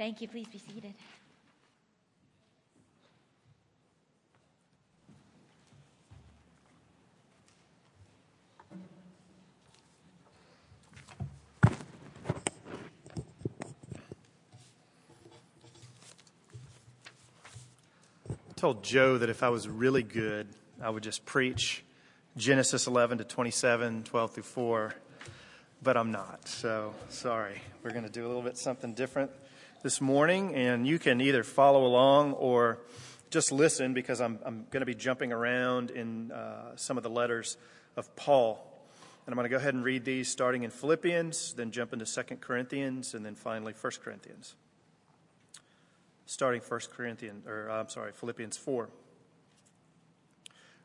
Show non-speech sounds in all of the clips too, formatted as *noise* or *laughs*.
Thank you. Please be seated. told Joe that if I was really good, I would just preach Genesis 11 to 27, 12 through 4, but I'm not. So sorry. We're going to do a little bit something different this morning, and you can either follow along or just listen because I'm, I'm going to be jumping around in uh, some of the letters of Paul. And I'm going to go ahead and read these starting in Philippians, then jump into 2 Corinthians, and then finally 1 Corinthians starting 1 Corinthians, or I'm sorry, Philippians 4.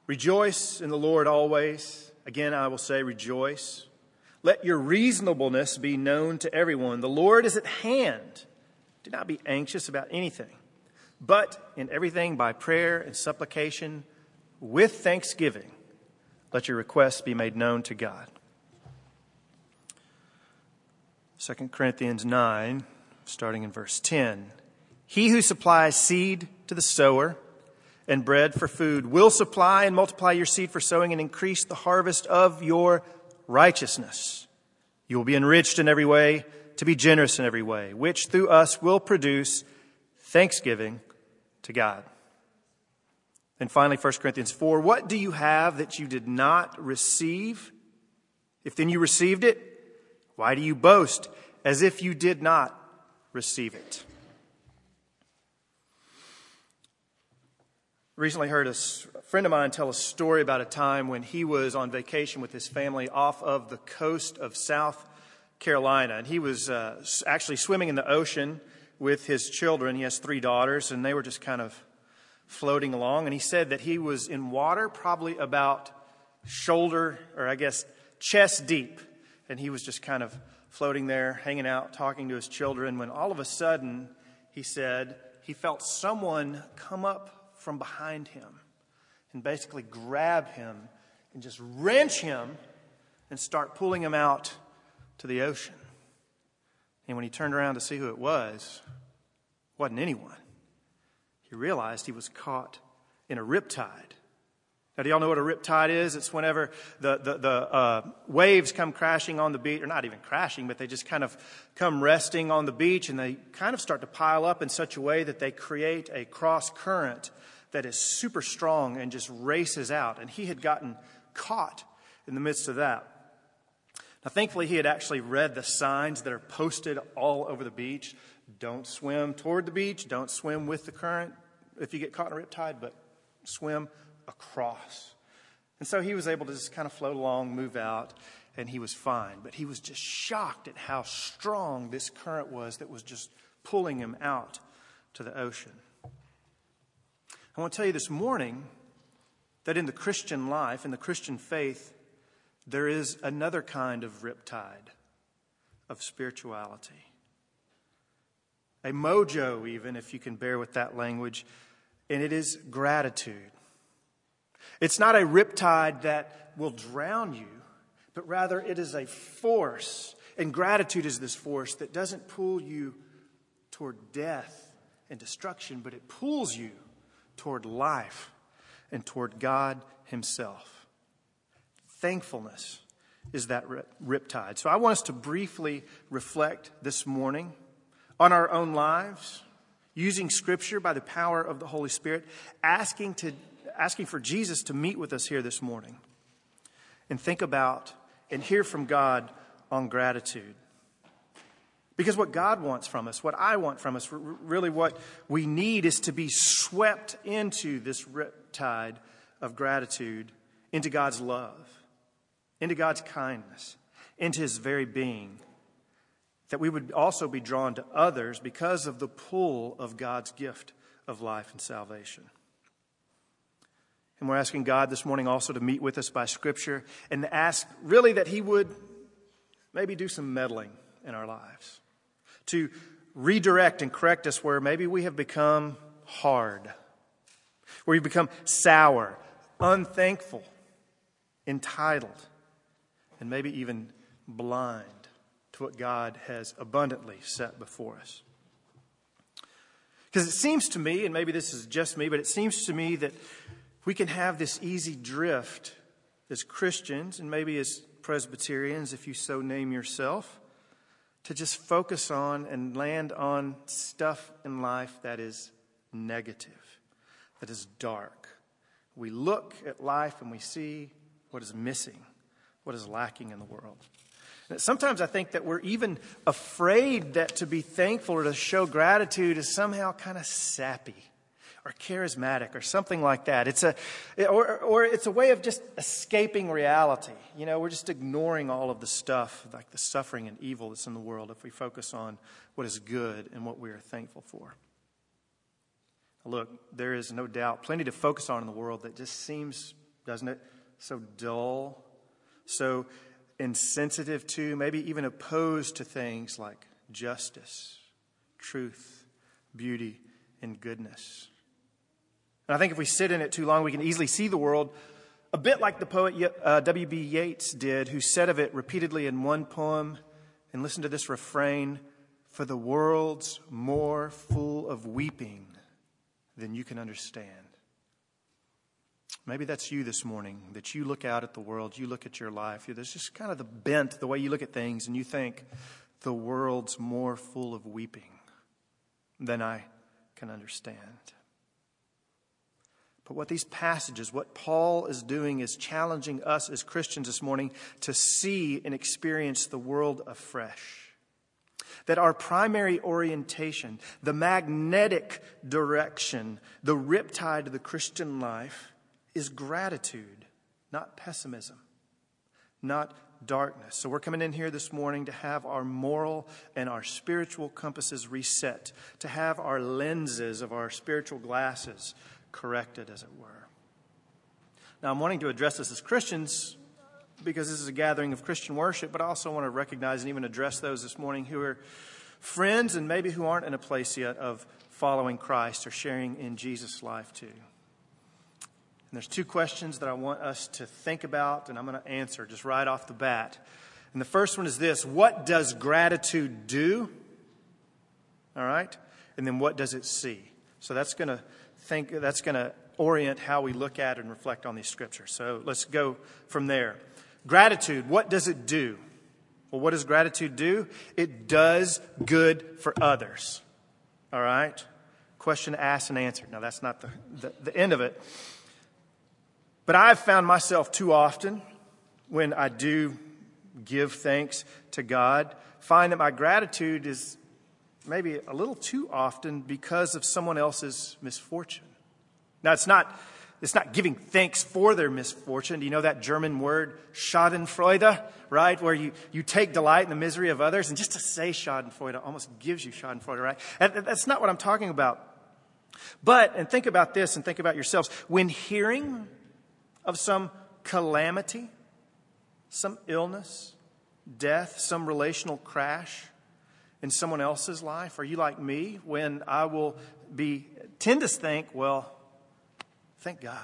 Rejoice in the Lord always. Again, I will say, rejoice. Let your reasonableness be known to everyone. The Lord is at hand. Do not be anxious about anything, but in everything by prayer and supplication with thanksgiving, let your requests be made known to God. 2 Corinthians 9, starting in verse 10. He who supplies seed to the sower and bread for food will supply and multiply your seed for sowing and increase the harvest of your righteousness. You will be enriched in every way to be generous in every way, which through us will produce thanksgiving to God. And finally, 1 Corinthians 4 What do you have that you did not receive? If then you received it, why do you boast as if you did not receive it? recently heard a friend of mine tell a story about a time when he was on vacation with his family off of the coast of South Carolina. And he was uh, actually swimming in the ocean with his children. He has three daughters, and they were just kind of floating along. And he said that he was in water probably about shoulder, or I guess chest deep. And he was just kind of floating there, hanging out, talking to his children, when all of a sudden, he said, he felt someone come up from behind him and basically grab him and just wrench him and start pulling him out to the ocean. And when he turned around to see who it was, it wasn't anyone. He realized he was caught in a riptide. Now, do y'all know what a riptide is? It's whenever the, the, the uh, waves come crashing on the beach, or not even crashing, but they just kind of come resting on the beach and they kind of start to pile up in such a way that they create a cross current that is super strong and just races out. And he had gotten caught in the midst of that. Now, thankfully, he had actually read the signs that are posted all over the beach. Don't swim toward the beach, don't swim with the current if you get caught in a riptide, but swim across. And so he was able to just kind of float along, move out, and he was fine. But he was just shocked at how strong this current was that was just pulling him out to the ocean. I want to tell you this morning that in the Christian life, in the Christian faith, there is another kind of riptide of spirituality. A mojo, even, if you can bear with that language, and it is gratitude. It's not a riptide that will drown you, but rather it is a force. And gratitude is this force that doesn't pull you toward death and destruction, but it pulls you toward life and toward God Himself. Thankfulness is that riptide. So I want us to briefly reflect this morning on our own lives, using Scripture by the power of the Holy Spirit, asking, to, asking for Jesus to meet with us here this morning, and think about and hear from God on gratitude. Because what God wants from us, what I want from us, really what we need is to be swept into this tide of gratitude, into God's love, into God's kindness, into His very being. That we would also be drawn to others because of the pull of God's gift of life and salvation. And we're asking God this morning also to meet with us by Scripture and ask really that He would maybe do some meddling in our lives to redirect and correct us where maybe we have become hard, where we've become sour, unthankful, entitled, and maybe even blind to what God has abundantly set before us. Because it seems to me, and maybe this is just me, but it seems to me that we can have this easy drift as Christians and maybe as Presbyterians, if you so name yourself, to just focus on and land on stuff in life that is negative, that is dark. We look at life and we see what is missing, what is lacking in the world. Sometimes I think that we're even afraid that to be thankful or to show gratitude is somehow kind of sappy or charismatic or something like that. It's a, or, or it's a way of just escaping reality. You know, we're just ignoring all of the stuff, like the suffering and evil that's in the world, if we focus on what is good and what we are thankful for. Look, there is no doubt plenty to focus on in the world that just seems, doesn't it, so dull, so insensitive to, maybe even opposed to things like justice, truth, beauty, and goodness. And I think if we sit in it too long, we can easily see the world a bit like the poet uh, W.B. Yeats did, who said of it repeatedly in one poem, and listen to this refrain For the world's more full of weeping than you can understand. Maybe that's you this morning, that you look out at the world, you look at your life. There's just kind of the bent, the way you look at things, and you think, the world's more full of weeping than I can understand. But what these passages, what Paul is doing, is challenging us as Christians this morning to see and experience the world afresh. That our primary orientation, the magnetic direction, the riptide of the Christian life, is gratitude, not pessimism, not darkness. So we're coming in here this morning to have our moral and our spiritual compasses reset, to have our lenses of our spiritual glasses corrected, as it were. Now, I'm wanting to address this as Christians because this is a gathering of Christian worship, but I also want to recognize and even address those this morning who are friends and maybe who aren't in a place yet of following Christ or sharing in Jesus' life too. And there's two questions that I want us to think about, and I'm going to answer just right off the bat. And the first one is this What does gratitude do? All right? And then what does it see? So that's going to think that's going to orient how we look at and reflect on these scriptures. So let's go from there. Gratitude, what does it do? Well, what does gratitude do? It does good for others. All right? Question asked and answered. Now, that's not the, the, the end of it. But I've found myself too often when I do give thanks to God, find that my gratitude is maybe a little too often because of someone else's misfortune. Now, it's not, it's not giving thanks for their misfortune. Do you know that German word, Schadenfreude, right? Where you, you take delight in the misery of others. And just to say Schadenfreude almost gives you Schadenfreude, right? And that's not what I'm talking about. But, and think about this and think about yourselves. When hearing of some calamity, some illness, death, some relational crash in someone else's life? Are you like me when I will be tend to think, well, thank God.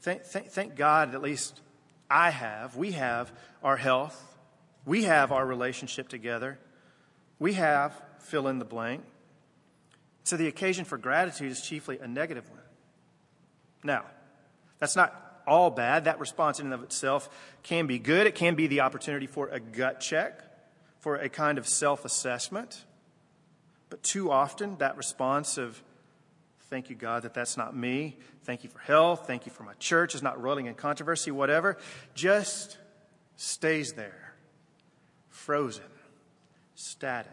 Thank, thank, thank God at least I have, we have our health, we have our relationship together, we have fill in the blank. So the occasion for gratitude is chiefly a negative one. Now, that's not all bad. That response in and of itself can be good. It can be the opportunity for a gut check, for a kind of self assessment. But too often, that response of, thank you, God, that that's not me. Thank you for health. Thank you for my church is not rolling in controversy, whatever, just stays there, frozen, static.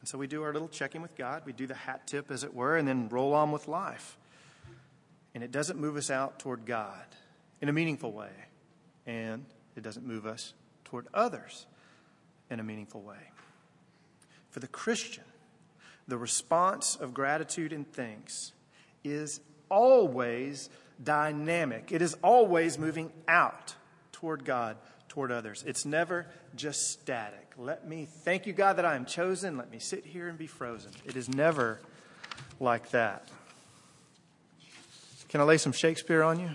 And so we do our little checking with God. We do the hat tip, as it were, and then roll on with life and it doesn't move us out toward God in a meaningful way, and it doesn't move us toward others in a meaningful way. For the Christian, the response of gratitude and thanks is always dynamic. It is always moving out toward God, toward others. It's never just static. Let me thank you, God, that I am chosen. Let me sit here and be frozen. It is never like that. Can I lay some Shakespeare on you?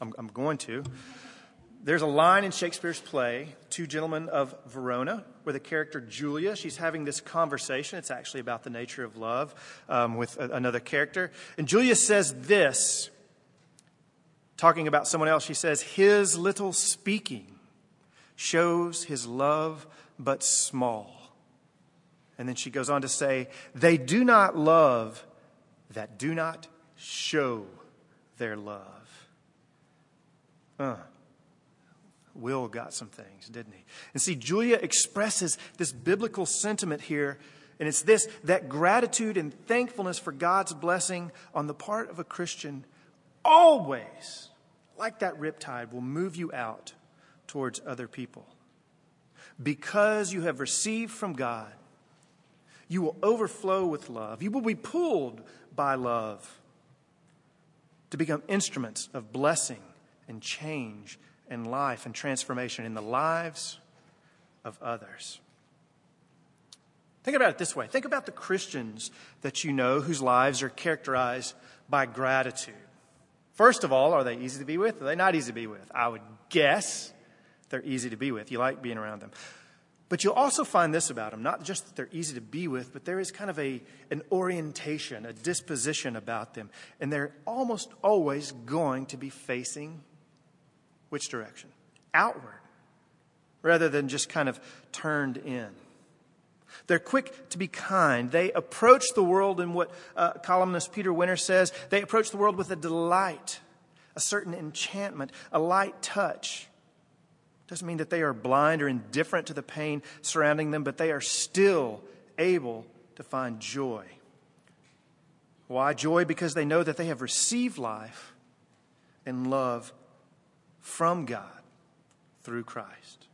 I'm, I'm going to. There's a line in Shakespeare's play, Two Gentlemen of Verona, where the character Julia, she's having this conversation. It's actually about the nature of love um, with a, another character. And Julia says this, talking about someone else. She says, His little speaking shows his love but small. And then she goes on to say, They do not love that do not show their love. Uh. Will got some things, didn't he? And see, Julia expresses this biblical sentiment here, and it's this that gratitude and thankfulness for God's blessing on the part of a Christian always, like that riptide, will move you out towards other people. Because you have received from God, you will overflow with love. You will be pulled by love to become instruments of blessing and change and life and transformation in the lives of others. Think about it this way think about the Christians that you know whose lives are characterized by gratitude. First of all, are they easy to be with? Are they not easy to be with? I would guess they're easy to be with. You like being around them. But you'll also find this about them not just that they're easy to be with, but there is kind of a, an orientation, a disposition about them. And they're almost always going to be facing which direction? Outward, rather than just kind of turned in. They're quick to be kind. They approach the world in what uh, columnist Peter Wehner says they approach the world with a delight, a certain enchantment, a light touch. Doesn't mean that they are blind or indifferent to the pain surrounding them, but they are still able to find joy. Why joy? Because they know that they have received life and love from God through Christ.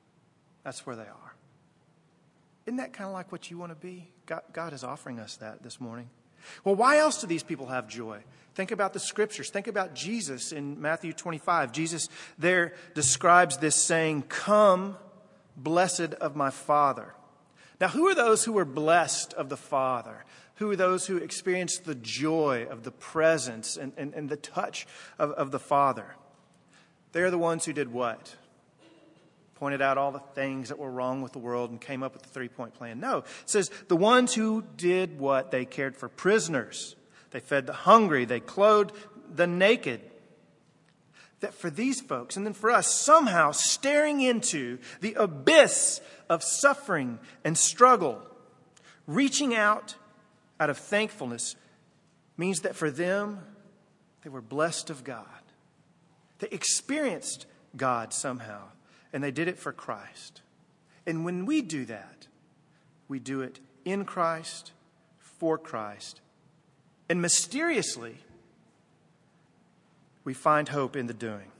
That's where they are. Isn't that kind of like what you want to be? God, God is offering us that this morning. Well, why else do these people have joy? Think about the scriptures. Think about Jesus in Matthew 25. Jesus there describes this saying, Come, blessed of my Father. Now, who are those who are blessed of the Father? Who are those who experience the joy of the presence and, and, and the touch of, of the Father? They're the ones who did what? Pointed out all the things that were wrong with the world and came up with the three point plan. No. It says the ones who did what? They cared for prisoners, they fed the hungry, they clothed the naked. That for these folks, and then for us, somehow staring into the abyss of suffering and struggle, reaching out out of thankfulness means that for them, they were blessed of God. They experienced God somehow, and they did it for Christ. And when we do that, we do it in Christ, for Christ. And mysteriously, we find hope in the doing.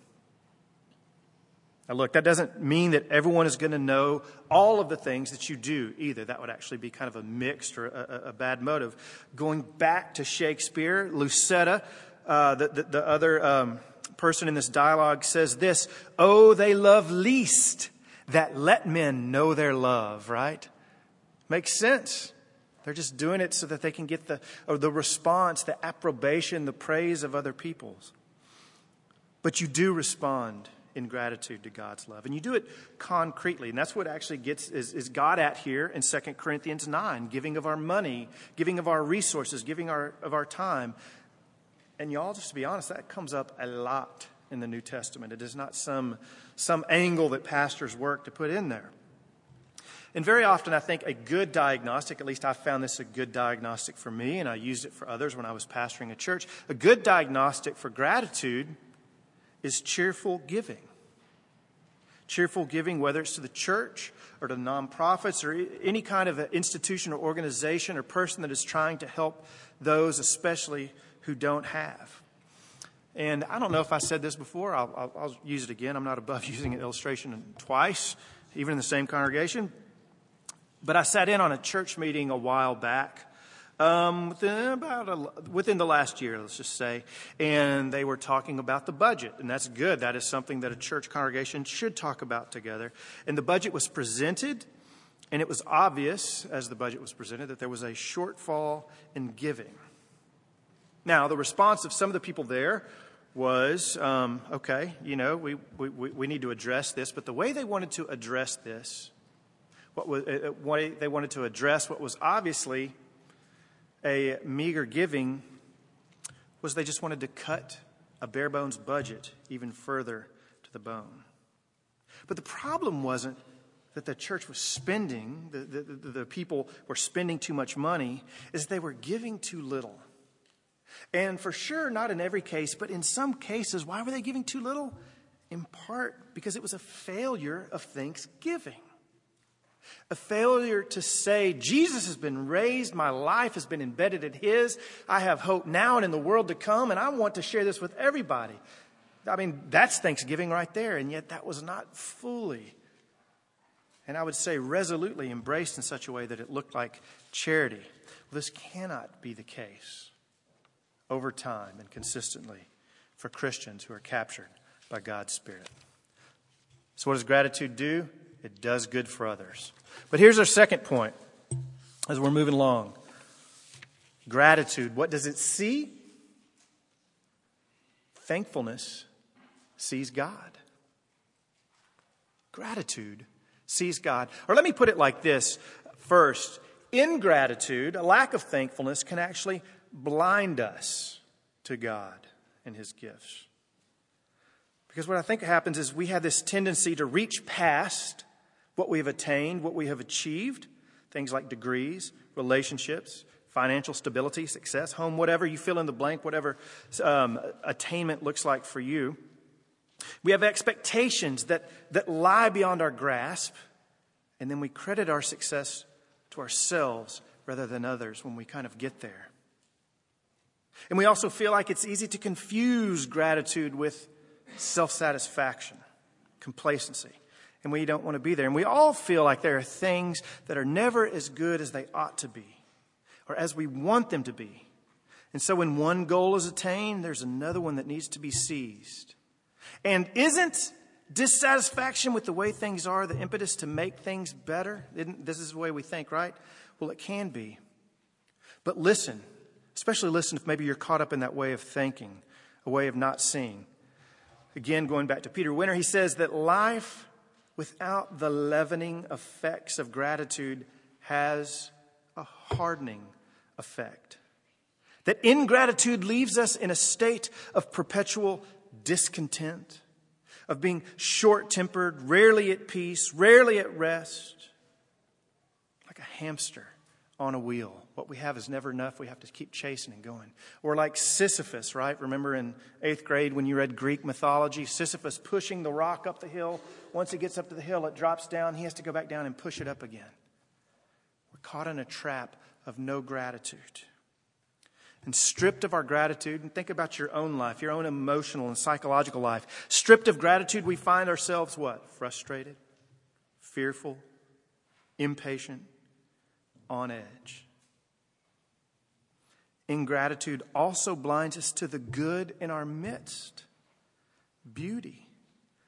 Now, look, that doesn't mean that everyone is going to know all of the things that you do either. That would actually be kind of a mixed or a, a bad motive. Going back to Shakespeare, Lucetta, uh, the, the, the, other um, person in this dialogue says this Oh, they love least that let men know their love, right? Makes sense. They're just doing it so that they can get the, the response, the approbation, the praise of other people's. But you do respond in gratitude to God's love. And you do it concretely. And that's what actually gets is, is God at here in 2 Corinthians 9, giving of our money, giving of our resources, giving our, of our time. And y'all, just to be honest, that comes up a lot in the New Testament. It is not some, some angle that pastors work to put in there. And very often, I think a good diagnostic, at least I found this a good diagnostic for me, and I used it for others when I was pastoring a church. A good diagnostic for gratitude is cheerful giving. Cheerful giving, whether it's to the church or to nonprofits or any kind of institution or organization or person that is trying to help those, especially who don't have. And I don't know if I said this before. I'll, I'll, I'll, use it again. I'm not above *laughs* using an illustration twice, even in the same congregation. But I sat in on a church meeting a while back, um, within about a, within the last year, let's just say, and they were talking about the budget, and that's good. That is something that a church congregation should talk about together. And the budget was presented, and it was obvious as the budget was presented that there was a shortfall in giving. Now, the response of some of the people there was um, okay, you know, we, we, we need to address this, but the way they wanted to address this, what, was, uh, uh what they wanted to address what was obviously a meager giving was they just wanted to cut a bare bones budget even further to the bone. But the problem wasn't that the church was spending, the, the, the, the people were spending too much money, is they were giving too little. And for sure, not in every case, but in some cases, why were they giving too little? In part because it was a failure of thanksgiving. A failure to say, Jesus has been raised, my life has been embedded in His, I have hope now and in the world to come, and I want to share this with everybody. I mean, that's Thanksgiving right there, and yet that was not fully, and I would say resolutely embraced in such a way that it looked like charity. Well, this cannot be the case over time and consistently for Christians who are captured by God's Spirit. So, what does gratitude do? It does good for others. But here's our second point as we're moving along gratitude. What does it see? Thankfulness sees God. Gratitude sees God. Or let me put it like this first ingratitude, a lack of thankfulness, can actually blind us to God and His gifts. Because what I think happens is we have this tendency to reach past what we have attained, what we have achieved, things like degrees, relationships, financial stability, success, home, whatever you fill in the blank, whatever um, attainment looks like for you. We have expectations that, that lie beyond our grasp, and then we credit our success to ourselves rather than others when we kind of get there. And we also feel like it's easy to confuse gratitude with self satisfaction, complacency. And we don't want to be there. And we all feel like there are things that are never as good as they ought to be or as we want them to be. And so when one goal is attained, there's another one that needs to be seized. And isn't dissatisfaction with the way things are the impetus to make things better? This is the way we think, right? Well, it can be. But listen, especially listen if maybe you're caught up in that way of thinking, a way of not seeing. Again, going back to Peter Wehner, he says that life without the leavening effects of gratitude has a hardening effect. That ingratitude leaves us in a state of perpetual discontent, of being short tempered, rarely at peace, rarely at rest, like a hamster on a wheel. What we have is never enough. We have to keep chasing and going. Or like Sisyphus, right? Remember in eighth grade when you read Greek mythology? Sisyphus pushing the rock up the hill. Once it gets up to the hill, it drops down. He has to go back down and push it up again. We're caught in a trap of no gratitude. And stripped of our gratitude, and think about your own life, your own emotional and psychological life. Stripped of gratitude, we find ourselves what? Frustrated, fearful, impatient, on edge. Ingratitude also blinds us to the good in our midst beauty,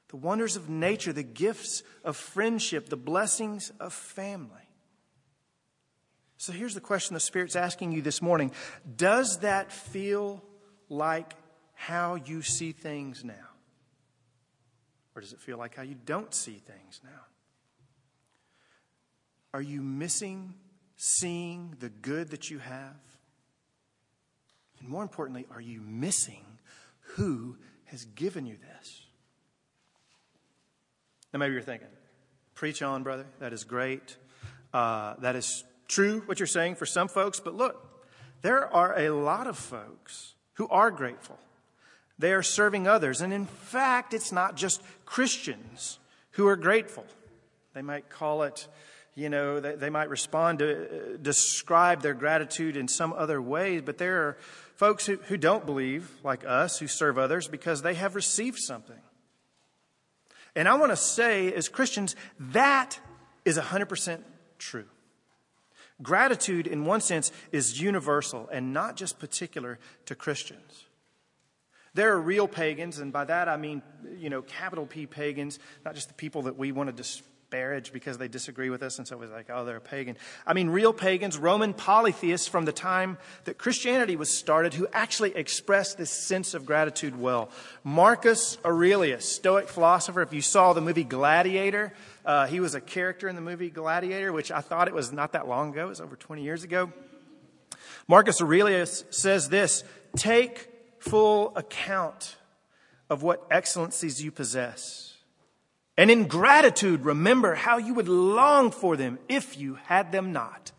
the wonders of nature, the gifts of friendship, the blessings of family. So here's the question the Spirit's asking you this morning Does that feel like how you see things now? Or does it feel like how you don't see things now? Are you missing seeing the good that you have? And more importantly, are you missing who has given you this? Now, maybe you're thinking, preach on, brother. That is great. Uh, that is true, what you're saying for some folks. But look, there are a lot of folks who are grateful. They are serving others. And in fact, it's not just Christians who are grateful. They might call it you know, they, they might respond to uh, describe their gratitude in some other way, but there are folks who, who don't believe, like us, who serve others because they have received something. And I want to say, as Christians, that is 100% true. Gratitude, in one sense, is universal and not just particular to Christians. There are real pagans, and by that I mean, you know, capital P pagans, not just the people that we want to dis- because they disagree with us. And so it was like, oh, they're a pagan. I mean, real pagans, Roman polytheists from the time that Christianity was started who actually expressed this sense of gratitude well. Marcus Aurelius, Stoic philosopher, if you saw the movie Gladiator, uh, he was a character in the movie Gladiator, which I thought it was not that long ago. It was over 20 years ago. Marcus Aurelius says this Take full account of what excellencies you possess. And in gratitude, remember how you would long for them if you had them not.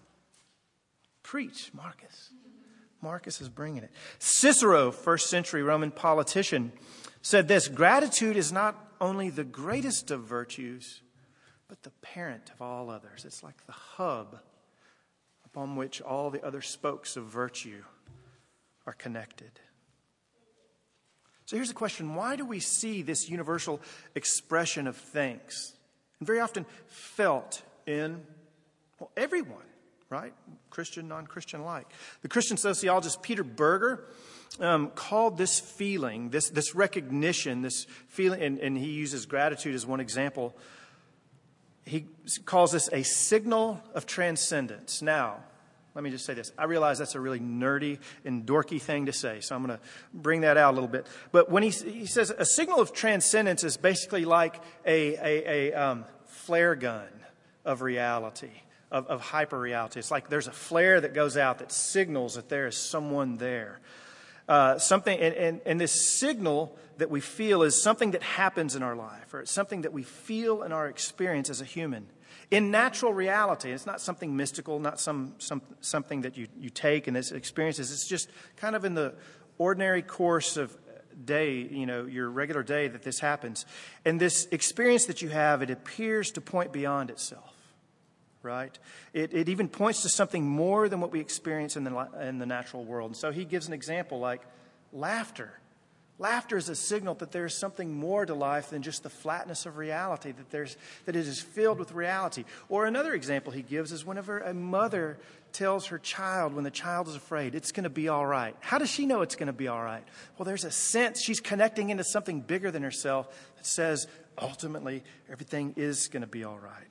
Preach, Marcus. Marcus is bringing it. Cicero, first century Roman politician, said this Gratitude is not only the greatest of virtues, but the parent of all others. It's like the hub upon which all the other spokes of virtue are connected. So here's the question why do we see this universal expression of thanks? And very often felt in, well, everyone, right? Christian, non Christian alike. The Christian sociologist Peter Berger um, called this feeling, this, this recognition, this feeling, and, and he uses gratitude as one example. He calls this a signal of transcendence. Now, let me just say this. I realize that's a really nerdy and dorky thing to say, so I'm going to bring that out a little bit. But when he, he says a signal of transcendence is basically like a, a, a um, flare gun of reality, of, of hyper reality. It's like there's a flare that goes out that signals that there is someone there. Uh, something, and, and, and this signal that we feel is something that happens in our life, or it's something that we feel in our experience as a human in natural reality. It's not something mystical, not some, some, something that you, you take and this experiences. It's just kind of in the ordinary course of day, you know, your regular day that this happens. And this experience that you have, it appears to point beyond itself, right? It, it even points to something more than what we experience in the, in the natural world. And so he gives an example like laughter Laughter is a signal that there's something more to life than just the flatness of reality, that, there's, that it is filled with reality. Or another example he gives is whenever a mother tells her child when the child is afraid, it's going to be all right. How does she know it's going to be all right? Well, there's a sense she's connecting into something bigger than herself that says ultimately everything is going to be all right.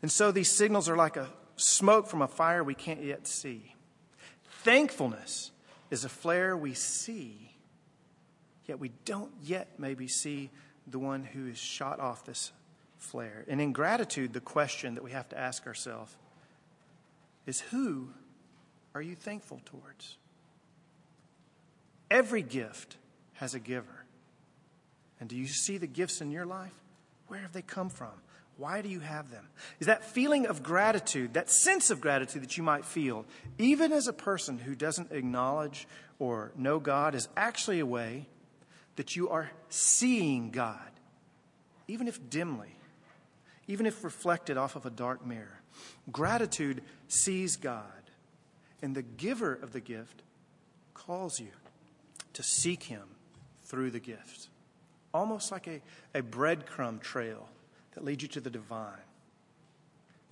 And so these signals are like a smoke from a fire we can't yet see. Thankfulness is a flare we see yet we don't yet maybe see the one who is shot off this flare. And in gratitude, the question that we have to ask ourselves is who are you thankful towards? Every gift has a giver. And do you see the gifts in your life? Where have they come from? Why do you have them? Is that feeling of gratitude, that sense of gratitude that you might feel, even as a person who doesn't acknowledge or know God, is actually a way that you are seeing God, even if dimly, even if reflected off of a dark mirror. Gratitude sees God, and the giver of the gift calls you to seek Him through the gift. Almost like a, a breadcrumb trail that leads you to the divine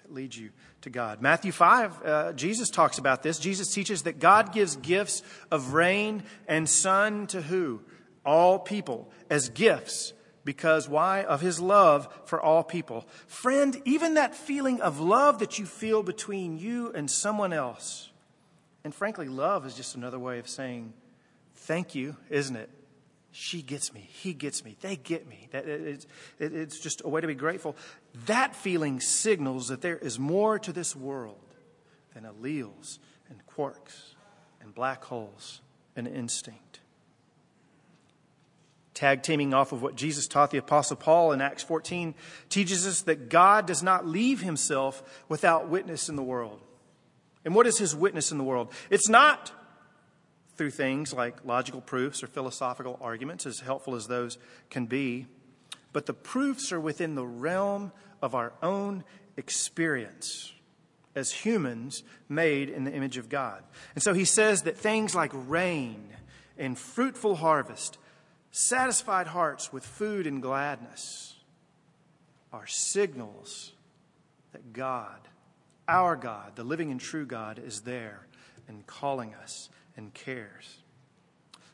that leads you to God. Matthew 5, uh, Jesus talks about this. Jesus teaches that God gives gifts of rain and sun to who? All people as gifts because why? Of his love for all people. Friend, even that feeling of love that you feel between you and someone else, and frankly, love is just another way of saying thank you, isn't it? She gets me. He gets me. They get me. It's just a way to be grateful. That feeling signals that there is more to this world than alleles and quarks and black holes and instinct tag teaming off of what Jesus taught the Apostle Paul in Acts 14, teaches us that God does not leave himself without witness in the world. And what is his witness in the world? It's not through things like logical proofs or philosophical arguments, as helpful as those can be, but the proofs are within the realm of our own experience as humans made in the image of God. And so he says that things like rain and fruitful harvest satisfied hearts with food and gladness are signals that God, our God, the living and true God, is there and calling us and cares.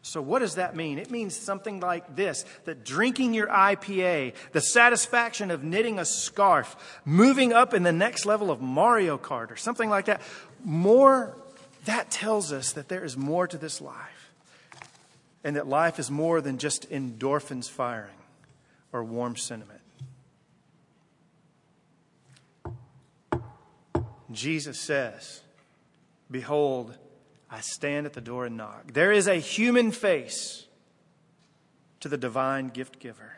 So, what does that mean? It means something like this that drinking your IPA, the satisfaction of knitting a scarf, moving up in the next level of Mario Kart or something like that, more, that tells us that there is more to this life. And that life is more than just endorphins firing or warm sentiment. Jesus says, Behold, I stand at the door and knock. There is a human face to the divine gift giver.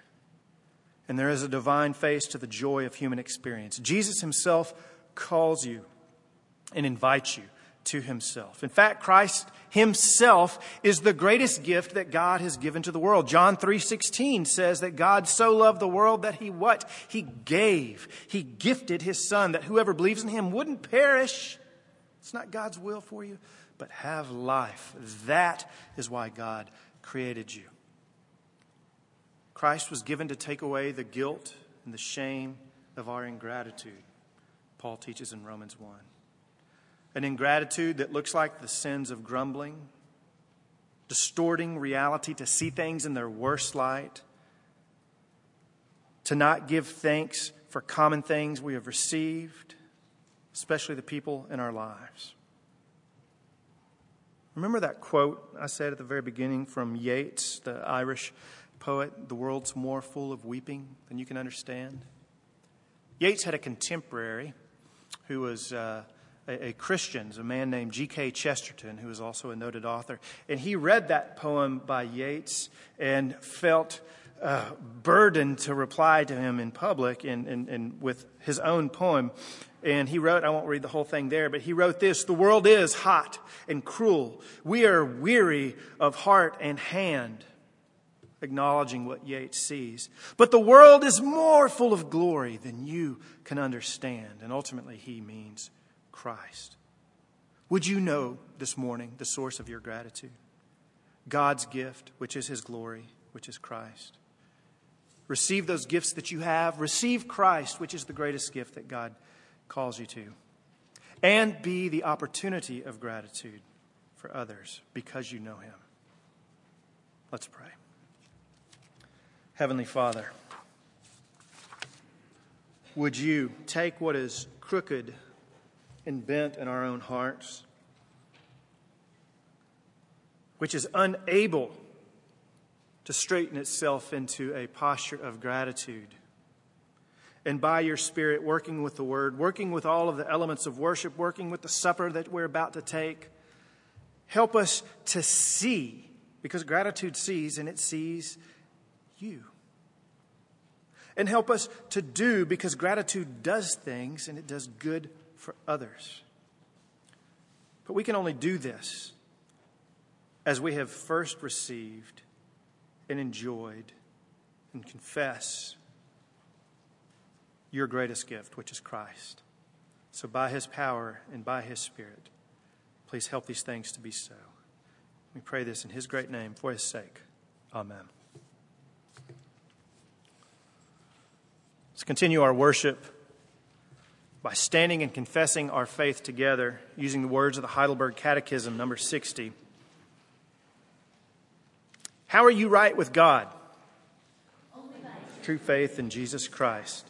And there is a divine face to the joy of human experience. Jesus himself calls you and invites you to himself. In fact, Christ himself is the greatest gift that God has given to the world. John 3:16 says that God so loved the world that he what? He gave. He gifted his son that whoever believes in him wouldn't perish. It's not God's will for you, but have life. That is why God created you. Christ was given to take away the guilt and the shame of our ingratitude. Paul teaches in Romans 1 an ingratitude that looks like the sins of grumbling, distorting reality to see things in their worst light, to not give thanks for common things we have received, especially the people in our lives. Remember that quote I said at the very beginning from Yeats, the Irish poet, The world's more full of weeping than you can understand? Yeats had a contemporary who was uh, a, a Christian, a man named G.K. Chesterton, who is also a noted author. And he read that poem by Yeats and felt uh, burdened to reply to him in public and, and, and with his own poem. And he wrote, I won't read the whole thing there, but he wrote this The world is hot and cruel. We are weary of heart and hand, acknowledging what Yeats sees. But the world is more full of glory than you can understand. And ultimately, he means Christ. Would you know this morning the source of your gratitude? God's gift, which is his glory, which is Christ. Receive those gifts that you have. Receive Christ, which is the greatest gift that God calls you to. And be the opportunity of gratitude for others because you know him. Let's pray. Heavenly Father, would you take what is crooked and bent in our own hearts, which is unable to straighten itself into a posture of gratitude. And by your Spirit, working with the Word, working with all of the elements of worship, working with the supper that we're about to take, help us to see, because gratitude sees and it sees you. And help us to do, because gratitude does things and it does good for others. But we can only do this as we have first received and enjoyed and confess your greatest gift, which is Christ. So, by his power and by his Spirit, please help these things to be so. We pray this in his great name for his sake. Amen. Let's continue our worship by standing and confessing our faith together using the words of the Heidelberg Catechism, number 60. How are you right with God? True faith in Jesus Christ.